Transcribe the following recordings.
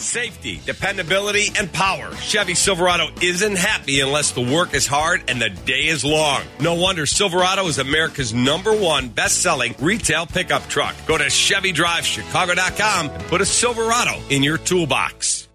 Safety, dependability, and power. Chevy Silverado isn't happy unless the work is hard and the day is long. No wonder Silverado is America's number one best selling retail pickup truck. Go to ChevyDriveChicago.com and put a Silverado in your toolbox.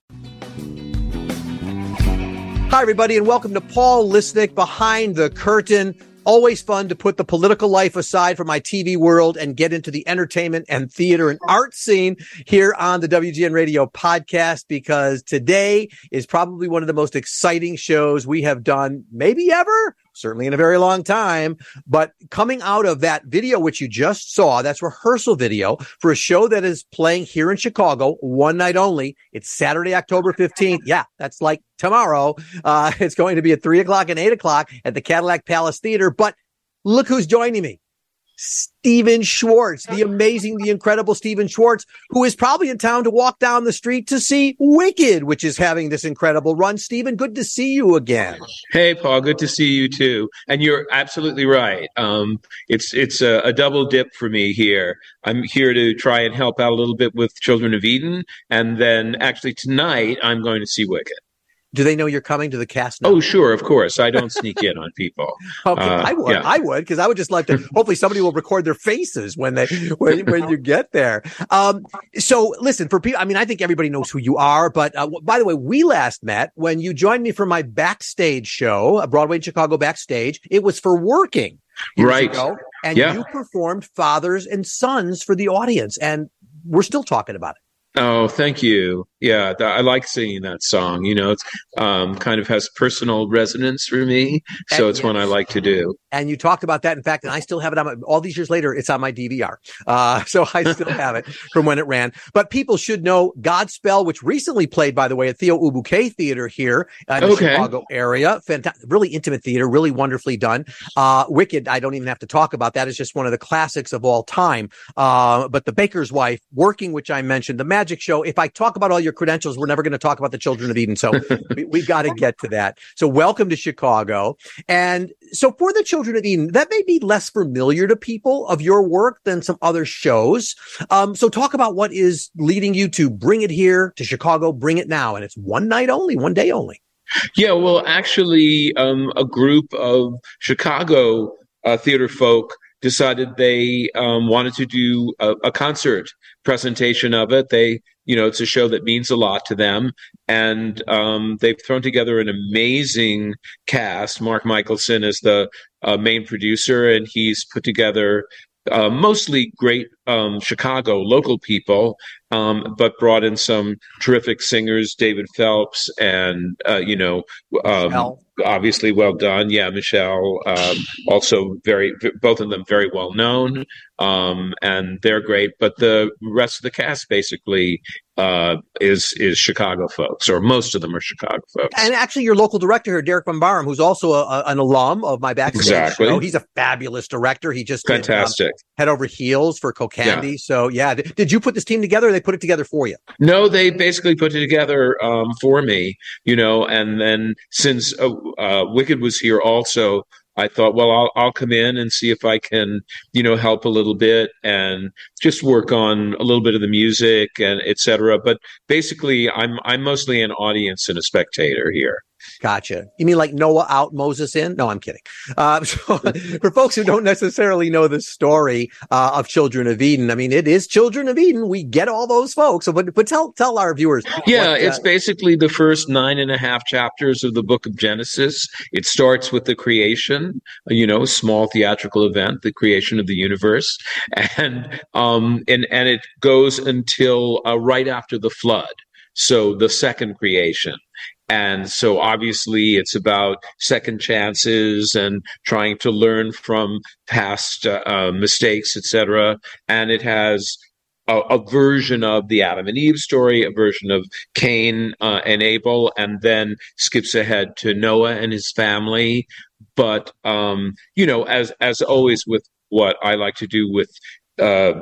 Hi, everybody, and welcome to Paul Lisnek Behind the Curtain. Always fun to put the political life aside from my TV world and get into the entertainment and theater and art scene here on the WGN Radio podcast because today is probably one of the most exciting shows we have done, maybe ever certainly in a very long time. But coming out of that video, which you just saw, that's rehearsal video for a show that is playing here in Chicago, one night only. It's Saturday, October 15th. Yeah, that's like tomorrow. Uh, it's going to be at three o'clock and eight o'clock at the Cadillac Palace Theater. But look who's joining me. Stephen Schwartz, the amazing, the incredible Stephen Schwartz, who is probably in town to walk down the street to see Wicked, which is having this incredible run. Stephen, good to see you again. Hey, Paul, good to see you too. And you're absolutely right. Um, it's it's a, a double dip for me here. I'm here to try and help out a little bit with Children of Eden, and then actually tonight I'm going to see Wicked. Do they know you're coming to the cast? Now? Oh, sure, of course. I don't sneak in on people. okay, uh, I would. Yeah. I would because I would just like to. Hopefully, somebody will record their faces when they when, when you get there. Um, so listen for people. I mean, I think everybody knows who you are. But uh, by the way, we last met when you joined me for my backstage show, a Broadway in Chicago backstage. It was for working. Right. Ago, and yeah. you performed fathers and sons for the audience, and we're still talking about it. Oh, thank you. Yeah, th- I like singing that song. You know, it's um, kind of has personal resonance for me, so and, it's yes. one I like to do. And you talked about that, in fact, and I still have it on my, all these years later. It's on my DVR, uh, so I still have it from when it ran. But people should know Godspell, which recently played, by the way, at Theo Ubique Theater here in the okay. Chicago area. Fantastic, really intimate theater, really wonderfully done. Uh, Wicked, I don't even have to talk about that. It's just one of the classics of all time. Uh, but The Baker's Wife, Working, which I mentioned, the Magic Show. If I talk about all your credentials, we're never going to talk about the Children of Eden. So we, we got to get to that. So welcome to Chicago. And so for the Children of Eden, that may be less familiar to people of your work than some other shows. Um, so talk about what is leading you to bring it here to Chicago, bring it now. And it's one night only, one day only. Yeah, well, actually, um, a group of Chicago uh, theater folk decided they um, wanted to do a, a, concert presentation of it. They, you know, it's a show that means a lot to them, and um, they've thrown together an amazing cast. Mark Michelson is the uh, main producer, and he's put together uh, mostly great um, Chicago local people, um, but brought in some terrific singers, David Phelps, and uh, you know, um, obviously well done. Yeah, Michelle, um, also very, both of them very well known, um, and they're great. But the rest of the cast basically uh, is is Chicago folks, or most of them are Chicago folks. And actually, your local director here, Derek Van Barham, who's also a, a, an alum of my backstage exactly. show. He's a fabulous director. He just fantastic did, um, head over heels for Kokandy. Yeah. So yeah, did, did, you put this team together? they put it together for you? No, they basically put it together um, for me. You know, and then since uh, uh, Wicked was here also. I thought, well, I'll I'll come in and see if I can, you know, help a little bit and just work on a little bit of the music and etc. But basically, I'm I'm mostly an audience and a spectator here. Gotcha. You mean like Noah out, Moses in? No, I'm kidding. Uh, so for folks who don't necessarily know the story uh, of Children of Eden, I mean, it is Children of Eden. We get all those folks. So, but, but tell tell our viewers. Yeah, what, uh, it's basically the first nine and a half chapters of the book of Genesis. It starts with the creation, you know, small theatrical event, the creation of the universe, and um, and and it goes until uh, right after the flood. So the second creation. And so obviously it's about second chances and trying to learn from past uh, uh, mistakes, etc. And it has a, a, version of the Adam and Eve story, a version of Cain uh, and Abel, and then skips ahead to Noah and his family. But um, you know, as as always with what I like to do with uh,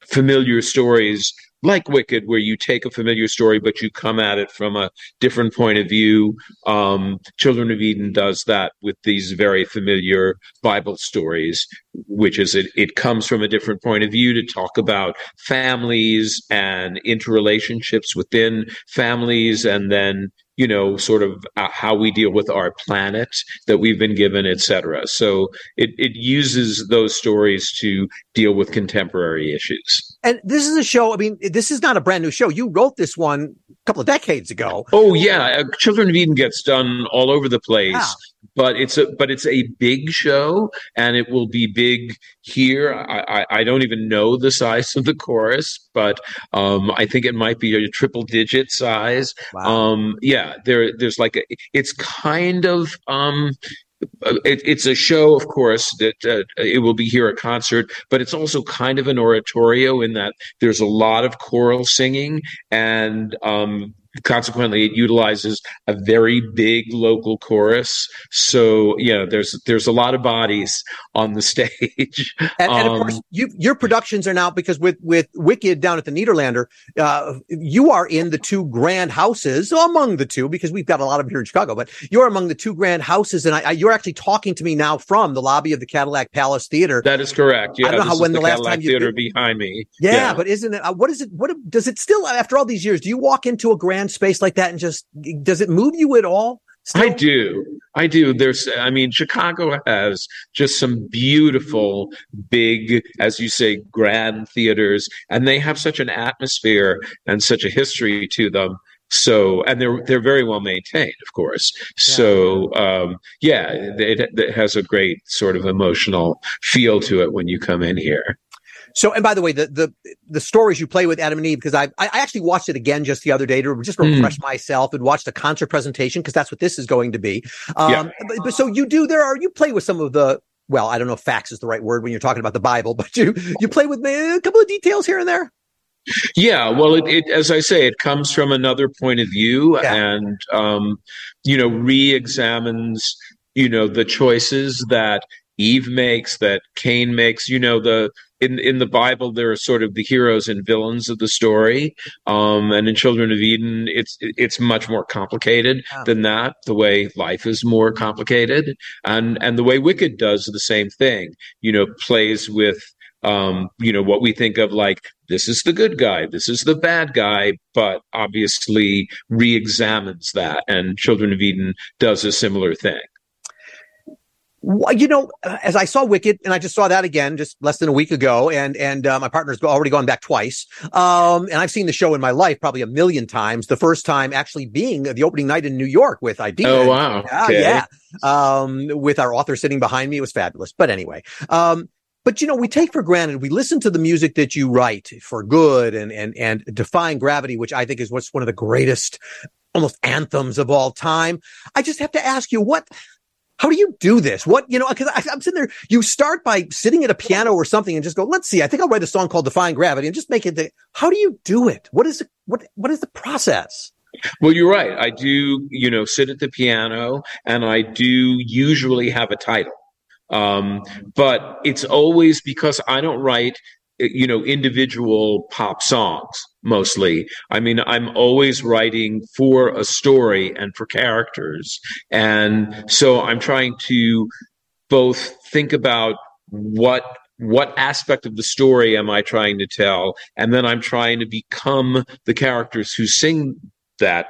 familiar stories, like Wicked, where you take a familiar story but you come at it from a different point of view. Um, Children of Eden does that with these very familiar Bible stories, which is it, it comes from a different point of view to talk about families and interrelationships within families, and then you know, sort of uh, how we deal with our planet that we've been given, et cetera. So it, it uses those stories to deal with contemporary issues. And this is a show. I mean, this is not a brand new show. You wrote this one a couple of decades ago. Oh yeah, uh, Children of Eden gets done all over the place. Yeah but it's a but it's a big show and it will be big here i i, I don't even know the size of the chorus but um, i think it might be a triple digit size wow. um, yeah there there's like a, it's kind of um, it, it's a show, of course, that uh, it will be here a concert, but it's also kind of an oratorio in that there's a lot of choral singing and um, consequently it utilizes a very big local chorus. So yeah there's there's a lot of bodies on the stage. And, um, and of course um, you, your productions are now because with with wicked down at the Nederlander uh, you are in the two grand houses among the two because we've got a lot of them here in chicago but you're among the two grand houses and I, I, you're actually talking to me now from the lobby of the cadillac palace theater. That is correct. Yeah, i don't know how when the, the last cadillac time you theater behind me. Yeah, yeah, but isn't it uh, what is it what does it still after all these years do you walk into a grand space like that and just does it move you at all? Still? I do. I do. There's, I mean, Chicago has just some beautiful, big, as you say, grand theaters, and they have such an atmosphere and such a history to them. So, and they're they're very well maintained, of course. Yeah. So, um, yeah, it, it has a great sort of emotional feel to it when you come in here. So, and by the way, the the the stories you play with Adam and Eve, because I I actually watched it again just the other day to just hmm. refresh mm. myself and watch the concert presentation because that's what this is going to be. Um, yeah. but, but so you do there are you play with some of the well, I don't know if facts is the right word when you're talking about the Bible, but you you play with a couple of details here and there. Yeah, well, it, it, as I say, it comes from another point of view, yeah. and um, you know, re-examines you know the choices that Eve makes, that Cain makes. You know, the in in the Bible there are sort of the heroes and villains of the story, um, and in Children of Eden it's it's much more complicated than that. The way life is more complicated, and and the way Wicked does the same thing. You know, plays with um, you know what we think of like this is the good guy, this is the bad guy, but obviously re-examines that, and Children of Eden does a similar thing you know, as I saw Wicked, and I just saw that again just less than a week ago, and and uh, my partner's already gone back twice. Um, and I've seen the show in my life probably a million times. The first time actually being the opening night in New York with Idina. Oh wow! Yeah, okay. yeah. Um, with our author sitting behind me, it was fabulous. But anyway, um, but you know, we take for granted, we listen to the music that you write for good and, and, and defying gravity, which I think is what's one of the greatest almost anthems of all time. I just have to ask you, what, how do you do this? What, you know, cause I, am sitting there, you start by sitting at a piano or something and just go, let's see, I think I'll write a song called Defying Gravity and just make it. The, how do you do it? What is it? What, what is the process? Well, you're right. I do, you know, sit at the piano and I do usually have a title. Um, but it's always because I don't write you know individual pop songs mostly. I mean i'm always writing for a story and for characters. And so i'm trying to both think about what what aspect of the story am i trying to tell? And then i'm trying to become the characters who sing that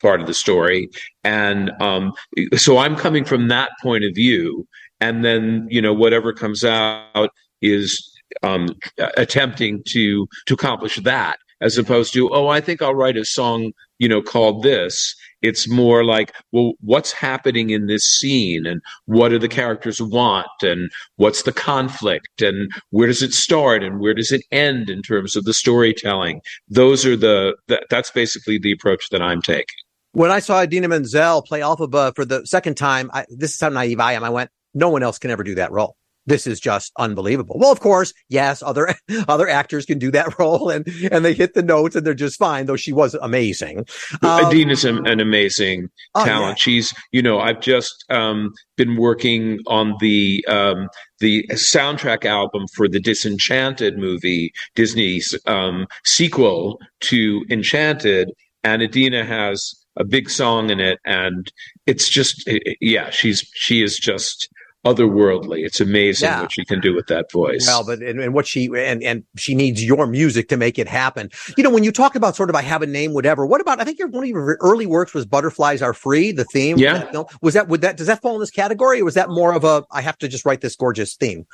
part of the story. And um, so i'm coming from that point of view. And then you know whatever comes out is um, attempting to to accomplish that as opposed to oh i think i'll write a song you know called this. It's more like well what's happening in this scene and what do the characters want and what's the conflict and where does it start and where does it end in terms of the storytelling? Those are the, that's basically the approach that i'm taking. When i saw Idina Menzel play Elphaba for the second time I, this is how naive i am. I went no one else can ever do that role this is just unbelievable. Well, of course, yes, other other actors can do that role and and they hit the notes and they're just fine. Though she was amazing. Um, is an, an amazing oh, talent. Yeah. She's you know I've just um, been working on the um, the soundtrack album for the Disenchanted movie, Disney's um, sequel to Enchanted, and Idina has a big song in it, and it's just yeah, she's she is just otherworldly. It's amazing yeah. what she can do with that voice. Well, but and, and, what she and and she needs your music to make it happen. You know, when you talk about sort of I have a name, whatever. What about I think your one of your early works was "Butterflies Are Free," the theme. Yeah. Was that, was that would that does that fall in this category, or was that more of a I have to just write this gorgeous theme?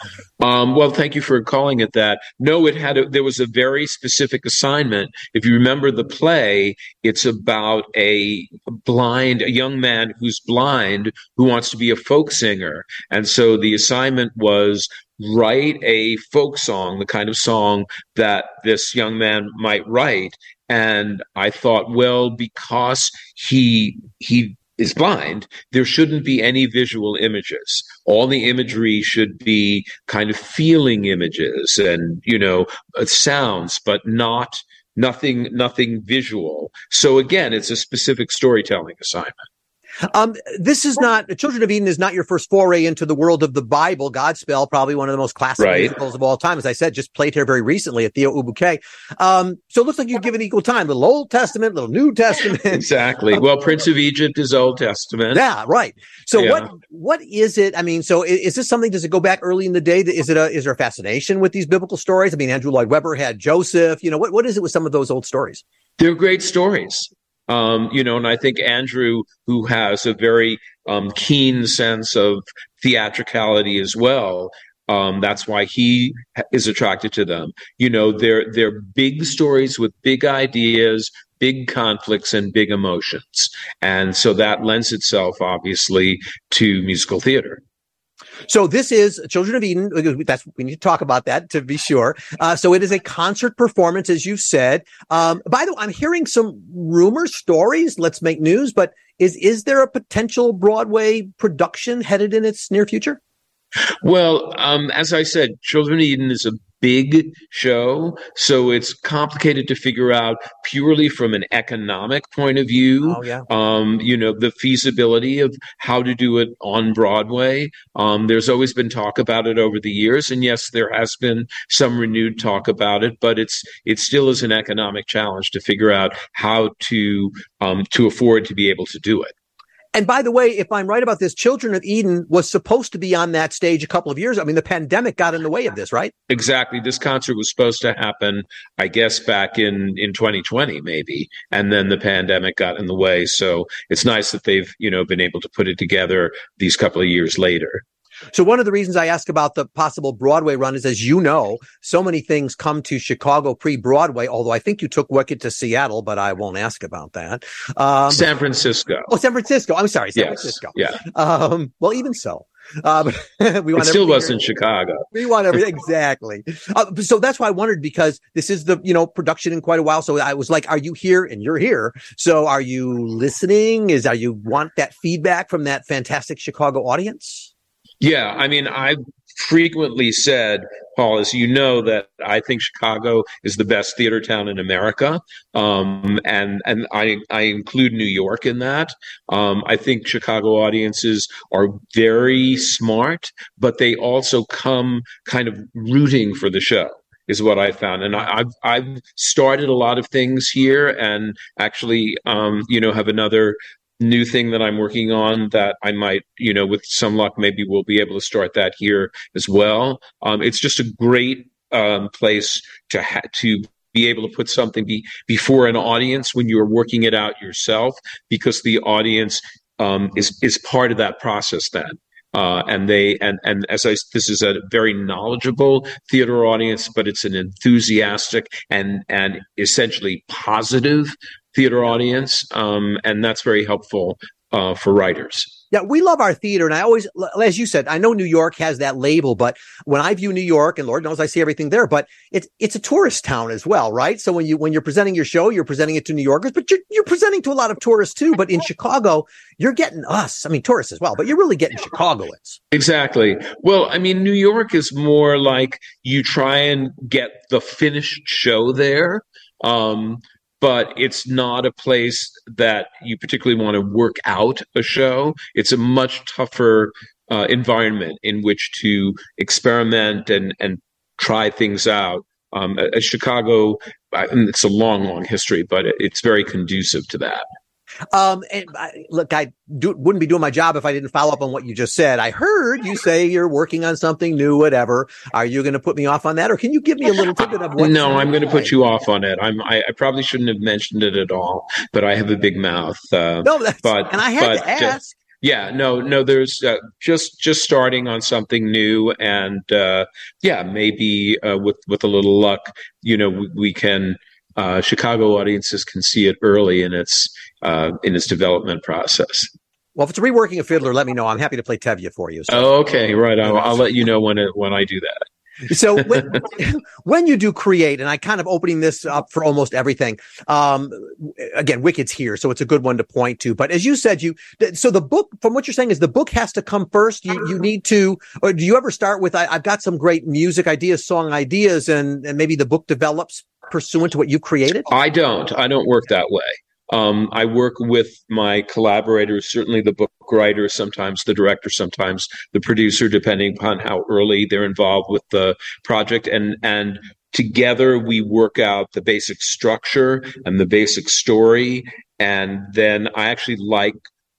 Um, well, thank you for calling it that. No, it had a, there was a very specific assignment. If you remember the play, it's about a blind a young man who's blind who wants to be a folk singer. And so the assignment was write a folk song, the kind of song that this young man might write. And I thought, well, because he he is blind, there shouldn't be any visual images. All the imagery should be kind of feeling images and you know uh, sounds, but not nothing nothing visual. So again, it's a specific storytelling assignment. Um, this is not Children of Eden is not your first foray into the world of the Bible. Godspell, probably one of the most classic right. musicals of all time. As I said, just played here very recently at Theo Ubique. Um, so it looks like you've given equal time, little Old Testament, little New Testament. exactly. well, Prince of Egypt is Old Testament. Yeah, right. So yeah. what what is it? I mean, so is, is, this something? Does it go back early in the day? Is it a is there a fascination with these biblical stories? I mean, Andrew Lloyd Webber had Joseph. You know, what what is it with some of those old stories? They're great stories. Um, you know, and I think Andrew, who has a very um, keen sense of theatricality as well, um, that's why he is attracted to them. You know, they're they're big stories with big ideas, big conflicts, and big emotions, and so that lends itself obviously to musical theater. So this is Children of Eden. That's we need to talk about that to be sure. Uh, so it is a concert performance, as you've said. Um, by the way, I'm hearing some rumors, stories. Let's make news. But is is there a potential Broadway production headed in its near future? Well, um, as I said, Children of Eden is a big show. So it's complicated to figure out purely from an economic point of view. Oh, yeah. Um, you know, the feasibility of how to do it on Broadway. Um, there's always been talk about it over the years. And yes, there has been some renewed talk about it, but it's, it still is an economic challenge to figure out how to, um, to afford to be able to do it. And by the way, if I'm right about this, Children of Eden was supposed to be on that stage a couple of years. I mean, the pandemic got in the way of this, right? Exactly. This concert was supposed to happen, I guess, back in in 2020, maybe, and then the pandemic got in the way. So it's nice that they've you know been able to put it together these couple of years later. So one of the reasons I ask about the possible Broadway run is, as you know, so many things come to Chicago pre-Broadway. Although I think you took Wicked to Seattle, but I won't ask about that. Um, San Francisco. Oh, San Francisco. I'm sorry, San yes. Francisco. Yeah. Um, well, even so. Um, we want it still was in Chicago. We want everything exactly. Uh, so that's why I wondered because this is the you know production in quite a while. So I was like, "Are you here?" And you're here. So are you listening? Is are you want that feedback from that fantastic Chicago audience? Yeah, I mean, I've frequently said, Paul, as you know, that I think Chicago is the best theater town in America, um, and and I I include New York in that. Um, I think Chicago audiences are very smart, but they also come kind of rooting for the show is what I found. And I, have I've started a lot of things here, and actually, um, you know, have another new thing that I'm working on that I might, you know, with some luck, maybe we'll be able to start that here as well. Um, it's just a great um, place to ha- to be able to put something be- before an audience when you're working it out yourself, because the audience um, is is part of that process then. Uh, and they and and as I this is a very knowledgeable theater audience, but it's an enthusiastic and and essentially positive theater audience, um, and that's very helpful uh, for writers. Yeah, we love our theater. And I always, as you said, I know New York has that label, but when I view New York, and Lord knows I see everything there, but it's, it's a tourist town as well, right? So when you, when you're presenting your show, you're presenting it to New Yorkers, but you're, you're presenting to a lot of tourists too. But in Chicago, you're getting us. I mean, tourists as well, but you're really getting Chicagoans. Exactly. Well, I mean, New York is more like you try and get the finished show there. Um, but it's not a place that you particularly want to work out a show. It's a much tougher uh, environment in which to experiment and and try things out. Um, Chicago, it's a long, long history, but it's very conducive to that. Um, and I, look, I do, wouldn't be doing my job if I didn't follow up on what you just said. I heard you say you're working on something new, whatever. Are you going to put me off on that, or can you give me a little tidbit of what? No, I'm going to put you off on it. I'm. I, I, probably shouldn't have mentioned it at all, but I have a big mouth. Uh, no, that's, but and I had to ask. Yeah, no, no. There's uh, just just starting on something new, and uh, yeah, maybe uh, with with a little luck, you know, we, we can uh, Chicago audiences can see it early in its uh, in its development process. Well, if it's reworking a fiddler, let me know. I'm happy to play Tevye for you. So. Oh, okay, right. I'll, I'll, let you know when it, when I do that. So when, when you do create, and I kind of opening this up for almost everything. Um, again, Wicked's here, so it's a good one to point to. But as you said, you so the book, from what you're saying, is the book has to come first. You you need to, or do you ever start with? I, have got some great music ideas, song ideas, and and maybe the book develops pursuant to what you created? I don't. I don't work that way. Um, I work with my collaborators, certainly the book writer, sometimes the director, sometimes the producer, depending upon how early they're involved with the project. And, and together we work out the basic structure and the basic story. And then I actually like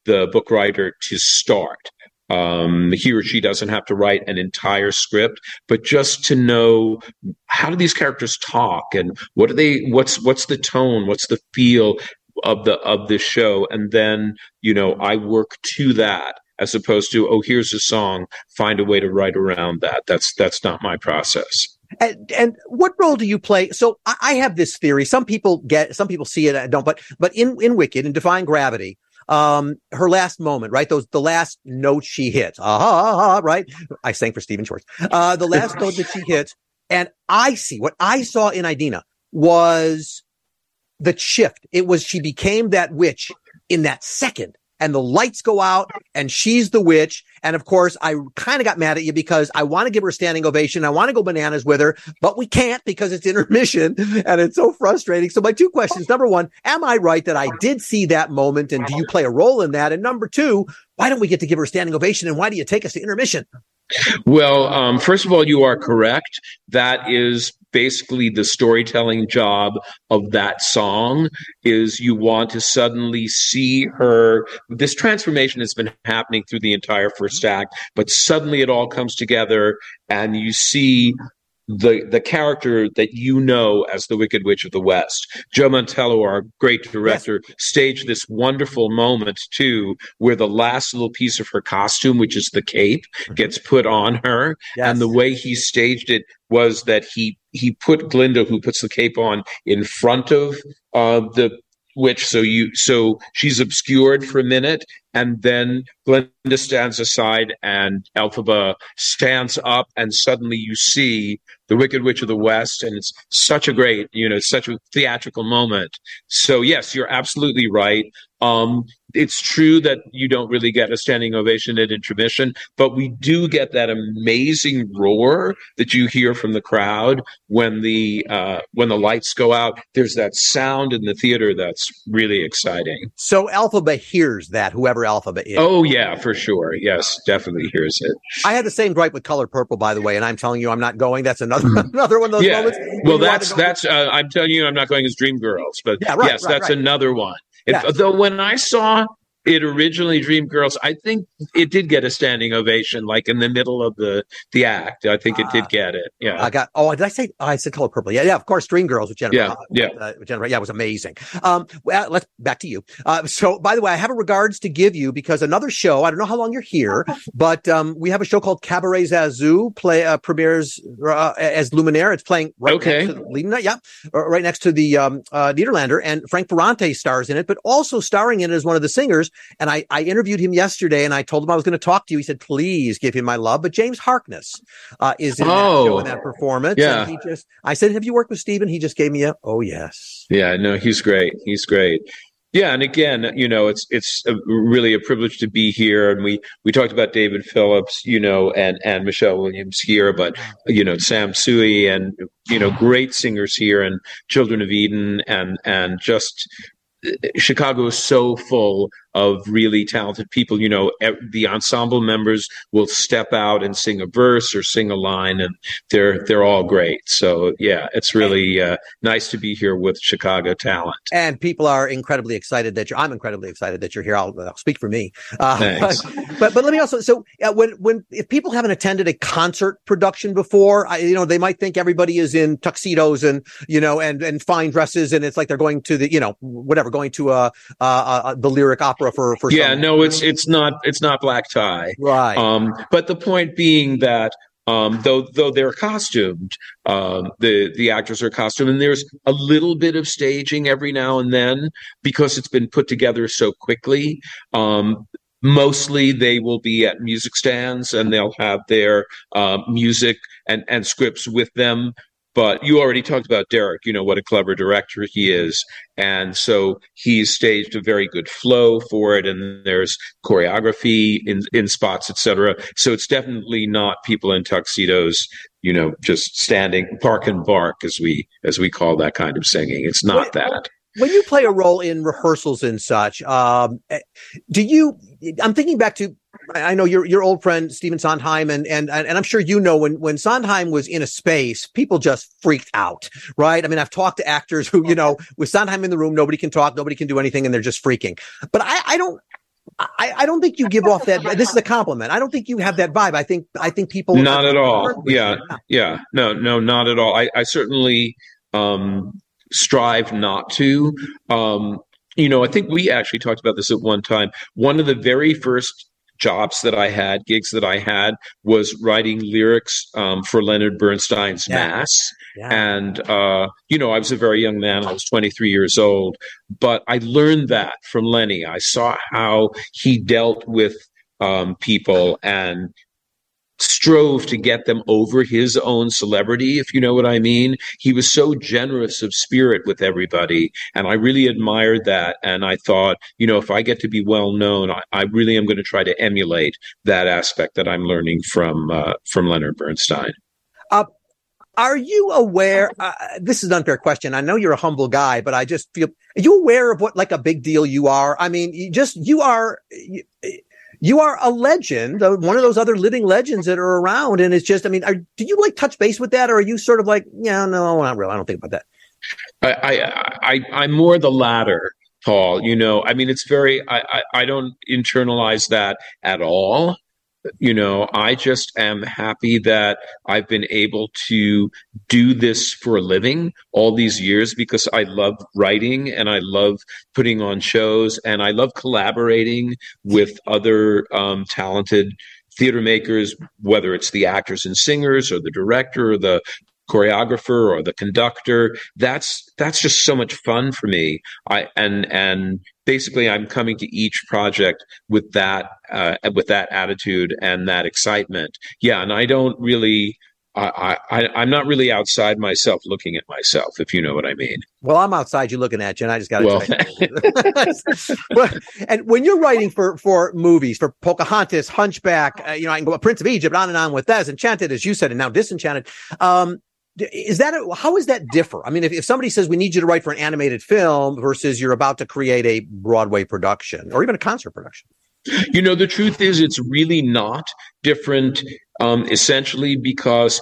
the book writer to start. Um, he or she doesn't have to write an entire script, but just to know how do these characters talk and what are they? What's what's the tone? What's the feel of the of this show? And then you know I work to that as opposed to oh here's a song, find a way to write around that. That's that's not my process. And, and, what role do you play? So I, I, have this theory. Some people get, some people see it, I don't, but, but in, in Wicked, in Defying Gravity, um, her last moment, right? Those, the last note she hits, ah, ah, right? I sang for Stephen Schwartz. Uh, the last note that she hits. And I see what I saw in Idina was the shift. It was, she became that witch in that second and the lights go out and she's the witch. And of course, I kind of got mad at you because I want to give her a standing ovation. I want to go bananas with her, but we can't because it's intermission and it's so frustrating. So my two questions. Number one, am I right that I did see that moment and do you play a role in that? And number two, why don't we get to give her a standing ovation and why do you take us to intermission? Well, um, first of all, you are correct. That is basically the storytelling job of that song is you want to suddenly see her this transformation has been happening through the entire first act but suddenly it all comes together and you see the the character that you know as the Wicked Witch of the West. Joe Mantello, our great director, yes. staged this wonderful moment too, where the last little piece of her costume, which is the cape, mm-hmm. gets put on her, yes. and the way he staged it was that he he put Glinda, who puts the cape on, in front of uh, the witch. So you so she's obscured for a minute, and then Glinda stands aside, and Elphaba stands up, and suddenly you see the Wicked Witch of the West, and it's such a great, you know, such a theatrical moment. So yes, you're absolutely right. Um, it's true that you don't really get a standing ovation at intermission, but we do get that amazing roar that you hear from the crowd when the uh, when the lights go out. There's that sound in the theater that's really exciting. So Elphaba hears that, whoever Elphaba is. Oh yeah, for sure. Yes, definitely hears it. I had the same gripe with Color Purple, by the way, and I'm telling you, I'm not going. That's another another one of those yeah. moments. Well, that's that's. Uh, I'm telling you, I'm not going as Dream Girls, but yeah, right, yes, right, that's right. another one. Yes. though when I saw it originally Dream Girls, I think it did get a standing ovation, like in the middle of the the act. I think it did ah. get it. Yeah, I got. Oh, did I say? Oh, I said color purple. Yeah, yeah. Of course, Dream Girls with Jennifer. Yeah, yeah. Uh, Jennifer, yeah, it was amazing. Um, well, let's back to you. Uh, so, by the way, I have a regards to give you because another show. I don't know how long you're here, but um, we have a show called Cabaret Zazu play uh, premieres uh, as Luminaire. It's playing right okay. next to leading yeah, uh, right next to the um, uh, Nederlander, and Frank Ferrante stars in it, but also starring in it as one of the singers years. And I, I interviewed him yesterday and I told him I was going to talk to you. He said, please give him my love. But James Harkness, uh, is in oh, that show in that performance. Yeah. And he just, I said, have you worked with Stephen? He just gave me a, oh yes. Yeah, no, he's great. He's great. Yeah, and again, you know, it's it's a, really a privilege to be here, and we we talked about David Phelps, you know, and and Michelle Williams here, but you know, Sam Tsui and you know, great singers here, and Children of Eden, and and just Chicago is so full of really talented people. You know, the ensemble members will step out and sing a verse or sing a line, and they're they're all great. So yeah, it's really uh, nice to be here with Chicago talent. And people are incredibly excited that you're. I'm incredibly excited that you're here. I'll, I'll speak for me. Uh, Thanks. But, but, but let me also. So uh, when when if people haven't attended a concert production before, I, you know, they might think everybody is in tuxedos and you know and and fine dresses, and it's like they're going to the you know whatever going to a, a, a the lyric opera for for yeah no it's it's not it's not black tie right um but the point being that um, though though they're costumed, um, the the actors are costumed, and there's a little bit of staging every now and then because it's been put together so quickly. Um, mostly, they will be at music stands, and they'll have their uh, music and and scripts with them. But you already talked about Derek, you know, what a clever director he is. And so he's staged a very good flow for it. And there's choreography in, in spots, etc. So it's definitely not people in tuxedos, you know, just standing park and bark as we, as we call that kind of singing. It's not that when you play a role in rehearsals and such, um, eh, do you? I'm thinking back to I know your your old friend Stephen Sondheim, and and and I'm sure you know when when Sondheim was in a space, people just freaked out, right? I mean, I've talked to actors who, you know, with Sondheim in the room, nobody can talk, nobody can do anything, and they're just freaking. But I, I don't. I, I don't think you give off that. This is a compliment. I don't think you have that vibe. I think I think people not at all. Yeah, yeah, no, no, not at all. I, I certainly um, strive not to. Um, you know, I think we actually talked about this at one time. One of the very first jobs that I had, gigs that I had, was writing lyrics um, for Leonard Bernstein's yeah. Mass. Yeah. And, uh, you know, I was a very young man. I was 23 years old. But I learned that from Lenny. I saw how he dealt with um, people and strove to get them over his own celebrity, if you know what I mean. He was so generous of spirit with everybody. And I really admired that. And I thought, you know, if I get to be well known, I, I really am going to try to emulate that aspect that I'm learning from, uh, from Leonard Bernstein. Uh, are you aware? Uh, this is an unfair question. I know you're a humble guy, but I just feel, are you aware of what like a big deal you are? I mean, you just, you are, you, you are a legend, one of those other living legends that are around. And it's just, I mean, are, do you like touch base with that? Or are you sort of like, yeah, no, not really. I don't think about that. I, I, I, I'm more the latter, Paul. You know, I mean, it's very, I, I, I don't internalize that at all you know, I just am happy that I've been able to do this for a living all these years because I love writing and I love putting on shows and I love collaborating with other um, talented theater makers, whether it's the actors and singers or the director or the choreographer or the conductor. That's that's just so much fun for me. I and and basically i'm coming to each project with that uh, with that attitude and that excitement. Yeah and i don't really I, I, am not really outside myself looking at myself, if you know what I mean. Well, I'm outside you looking at you, and I just got to well, and when you're writing for for movies, for Pocahontas, Hunchback, uh, you know, I can go Prince of Egypt, on and on with that, Enchanted, as you said, and now Disenchanted. Um, is that how is that differ? I mean, if, if somebody says we need you to write for an animated film versus you're about to create a Broadway production or even a concert production. You know, the truth is, it's really not different. Um, essentially, because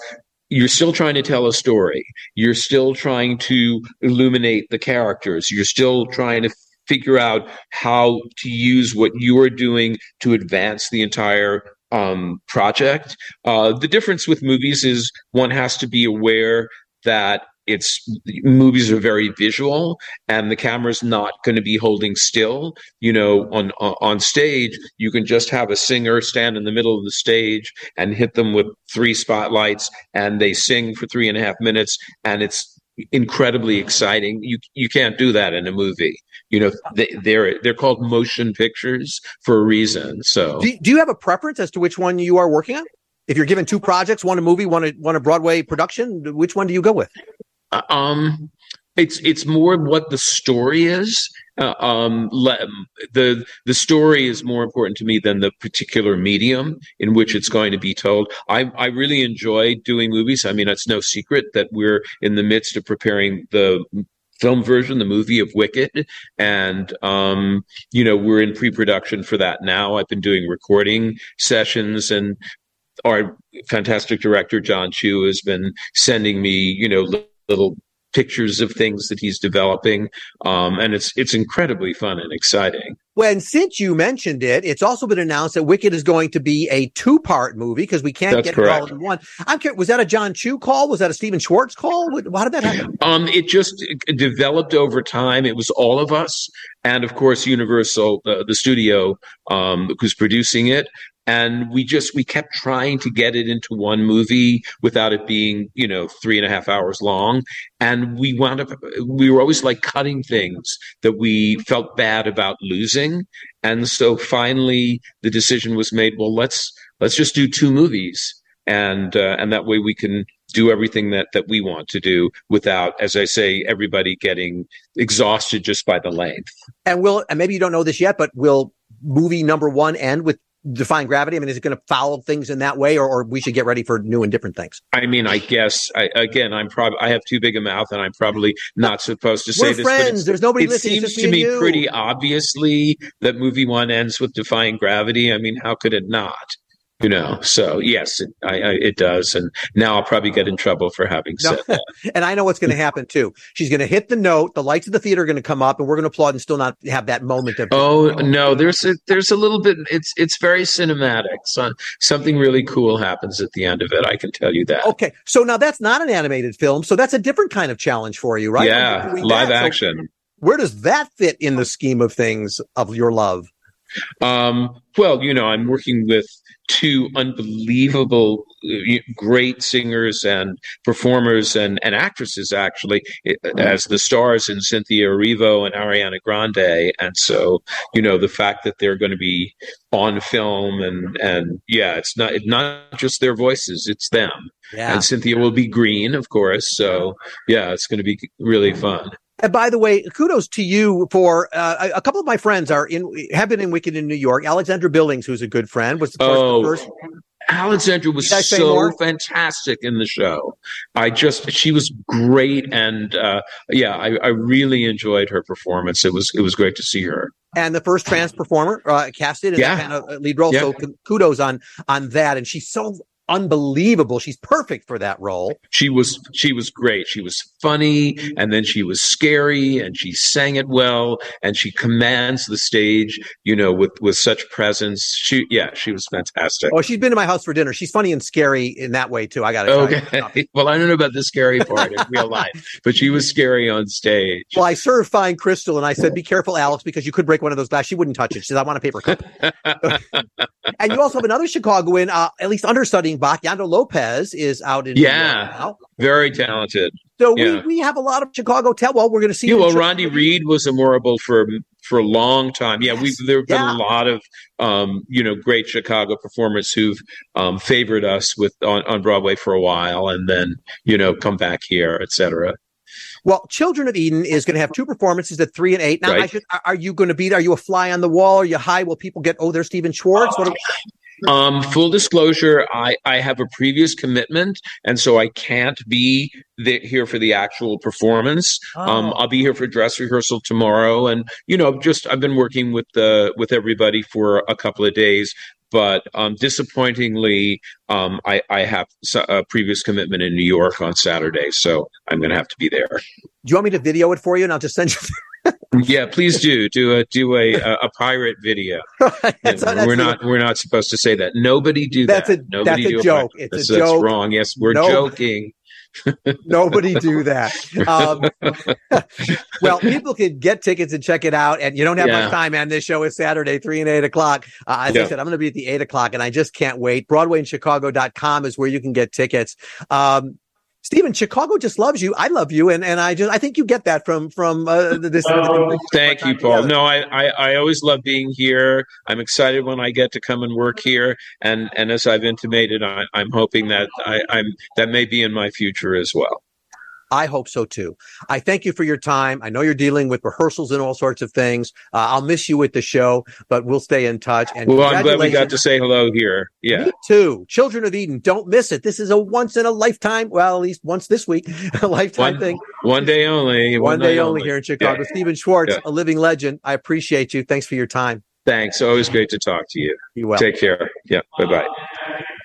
you're still trying to tell a story. You're still trying to illuminate the characters. You're still trying to figure out how to use what you are doing to advance the entire um, project. Uh, the difference with movies is one has to be aware that it's movies are very visual and the camera's not going to be holding still you know on on stage you can just have a singer stand in the middle of the stage and hit them with three spotlights and they sing for three and a half minutes and it's incredibly exciting. You you can't do that in a movie. You know, they, they're they're called motion pictures for a reason. So, do, do you have a preference as to which one you are working on? If you're given two projects, one a movie, one a one a Broadway production, which one do you go with? Uh, um, it's it's more what the story is. Uh, um, le- the the story is more important to me than the particular medium in which it's going to be told. I I really enjoy doing movies. I mean, it's no secret that we're in the midst of preparing the film version, the movie of Wicked, and um, you know we're in pre-production for that now. I've been doing recording sessions, and our fantastic director Jon Chu has been sending me, you know, little pictures of things that he's developing, um, and it's it's incredibly fun and exciting. When since you mentioned it, it's also been announced that Wicked is going to be a two part movie because we can't That's get correct. it all in one. I'm curious, was that a Jon Chu call? Was that a Stephen Schwartz call? How did that happen? Um, it just developed over time. It was all of us, and of course, Universal, uh, the studio, um, who's producing it, and we just we kept trying to get it into one movie without it being you know three and a half hours long and we wound up we were always like cutting things that we felt bad about losing and so finally the decision was made well let's let's just do two movies. And uh, and that way we can do everything that that we want to do without as i say everybody getting exhausted just by the length. And will and maybe you don't know this yet, but will movie number one end with defying gravity? I mean, is it going to follow things in that way, or, or we should get ready for new and different things? I mean, I guess I, again, I'm probably I have too big a mouth, and I'm probably not supposed to say We're this. friends. There's nobody it listening. seems It's just to me me pretty obviously that movie one ends with defying gravity. I mean, how could it not? You know, so yes, it, I, I, it does, and now I'll probably get in trouble for having No. said that. And I know what's going to happen too. She's going to hit the note. The lights of the theater are going to come up, and we're going to applaud and still not have that moment of. Oh no, there's a there's a little bit. It's it's very cinematic. So something really cool happens at the end of it. I can tell you that. Okay, so now that's not an animated film, so that's a different kind of challenge for you, right? yeah, When you're doing live that. So action. where does that fit in the scheme of things of your love? Um, well, you know, I'm working with two unbelievable, uh, great singers and performers and, and actresses, actually, as the stars in Cynthia Erivo and Ariana Grande. And so, you know, the fact that they're going to be on film and, and yeah, it's not, not just their voices, it's them. Yeah. And Cynthia will be green, of course. So, yeah, it's going to be really fun. And by the way, kudos to you for uh, a, a couple of my friends are in have been in Wicked in New York. Alexandra Billings, who's a good friend, was of course, Oh, the first. Alexandra was Did I say so more? fantastic in the show. I just she was great, and uh, yeah, I, I really enjoyed her performance. It was it was great to see her. and the first trans performer uh, casted in Yeah. that kind of lead role. Yeah. So kudos on on that. And she's so unbelievable. She's perfect for that role. She was she was great. She was funny, and then she was scary, and she sang it well, and she commands the stage, you know, with with such presence. She yeah, she was fantastic. Oh, she's been to my house for dinner. She's funny and scary in that way too. I got to tell you. Okay. Well, I don't know about the scary part in real life, but she was scary on stage. Well, I served fine crystal and I said, be careful, Alex, because you could break one of those glass. She wouldn't touch it. She said, I want a paper cup. and you also have another Chicagoan, uh, at least understudying Yando Lopez is out in Yeah. now. Very talented. So Yeah. we, we have a lot of Chicago tell. Well, we're going to see. Yeah, well, Rondi Reed was a memorable for for a long time. Yeah, we Yes. there have been Yeah. a lot of um, you know great Chicago performers who've um, favored us with on, on Broadway for a while, and then you know come back here, etc. Well, Children of Eden is going to have two performances at three and eight. Now, Right. I should, are- you going to be? There? Are you a fly on the wall? Are you high? Will people get? Oh, there's Stephen Schwartz. What? Um, full disclosure, I, I have a previous commitment, and so I can't be the, here for the actual performance. Um, Oh. I'll be here for dress rehearsal tomorrow, and you know, just I've been working with the with everybody for a couple of days. But um, disappointingly, um, I, I have a previous commitment in New York on Saturday, so I'm going to have to be there. do you want me to video it for you? And I'll just send you. Yeah, please do do a do a a, a pirate video. That's- that's we're the- not we're not supposed to say that. Nobody do That's that. a- Nobody that's a joke. It's that's, a that's wrong. Yes, we're No. joking. Nobody do that. Um, well, people can get tickets and check it out. And you don't have Yeah. much time, man. This show is Saturday, three and eight o'clock. Uh, as I said, I'm going to be at the eight o'clock and I just can't wait. BroadwayInChicago.com is where you can get tickets. Um, Stephen, Chicago just loves you. I love you, and and I just I think you get that from from uh, this. Oh, thank you, Paul. No, I, I I always love being here. I'm excited when I get to come and work here, and and as I've intimated, I, I'm hoping that I, I'm that may be in my future as well. I hope so too. I thank you for your time. I know you're dealing with rehearsals and all sorts of things. Uh, I'll miss you with the show, but we'll stay in touch. And well, I'm glad we got to say hello here. Yeah. Me too. Children of Eden, don't miss it. This is a once in a lifetime, well, at least once this week, a lifetime one, thing. One day only. One, one day only here in Chicago. Yeah. Stephen Schwartz, yeah. a living legend. I appreciate you. Thanks for your time. Thanks. Always great to talk to you. You well. Take care. Yeah. Bye bye.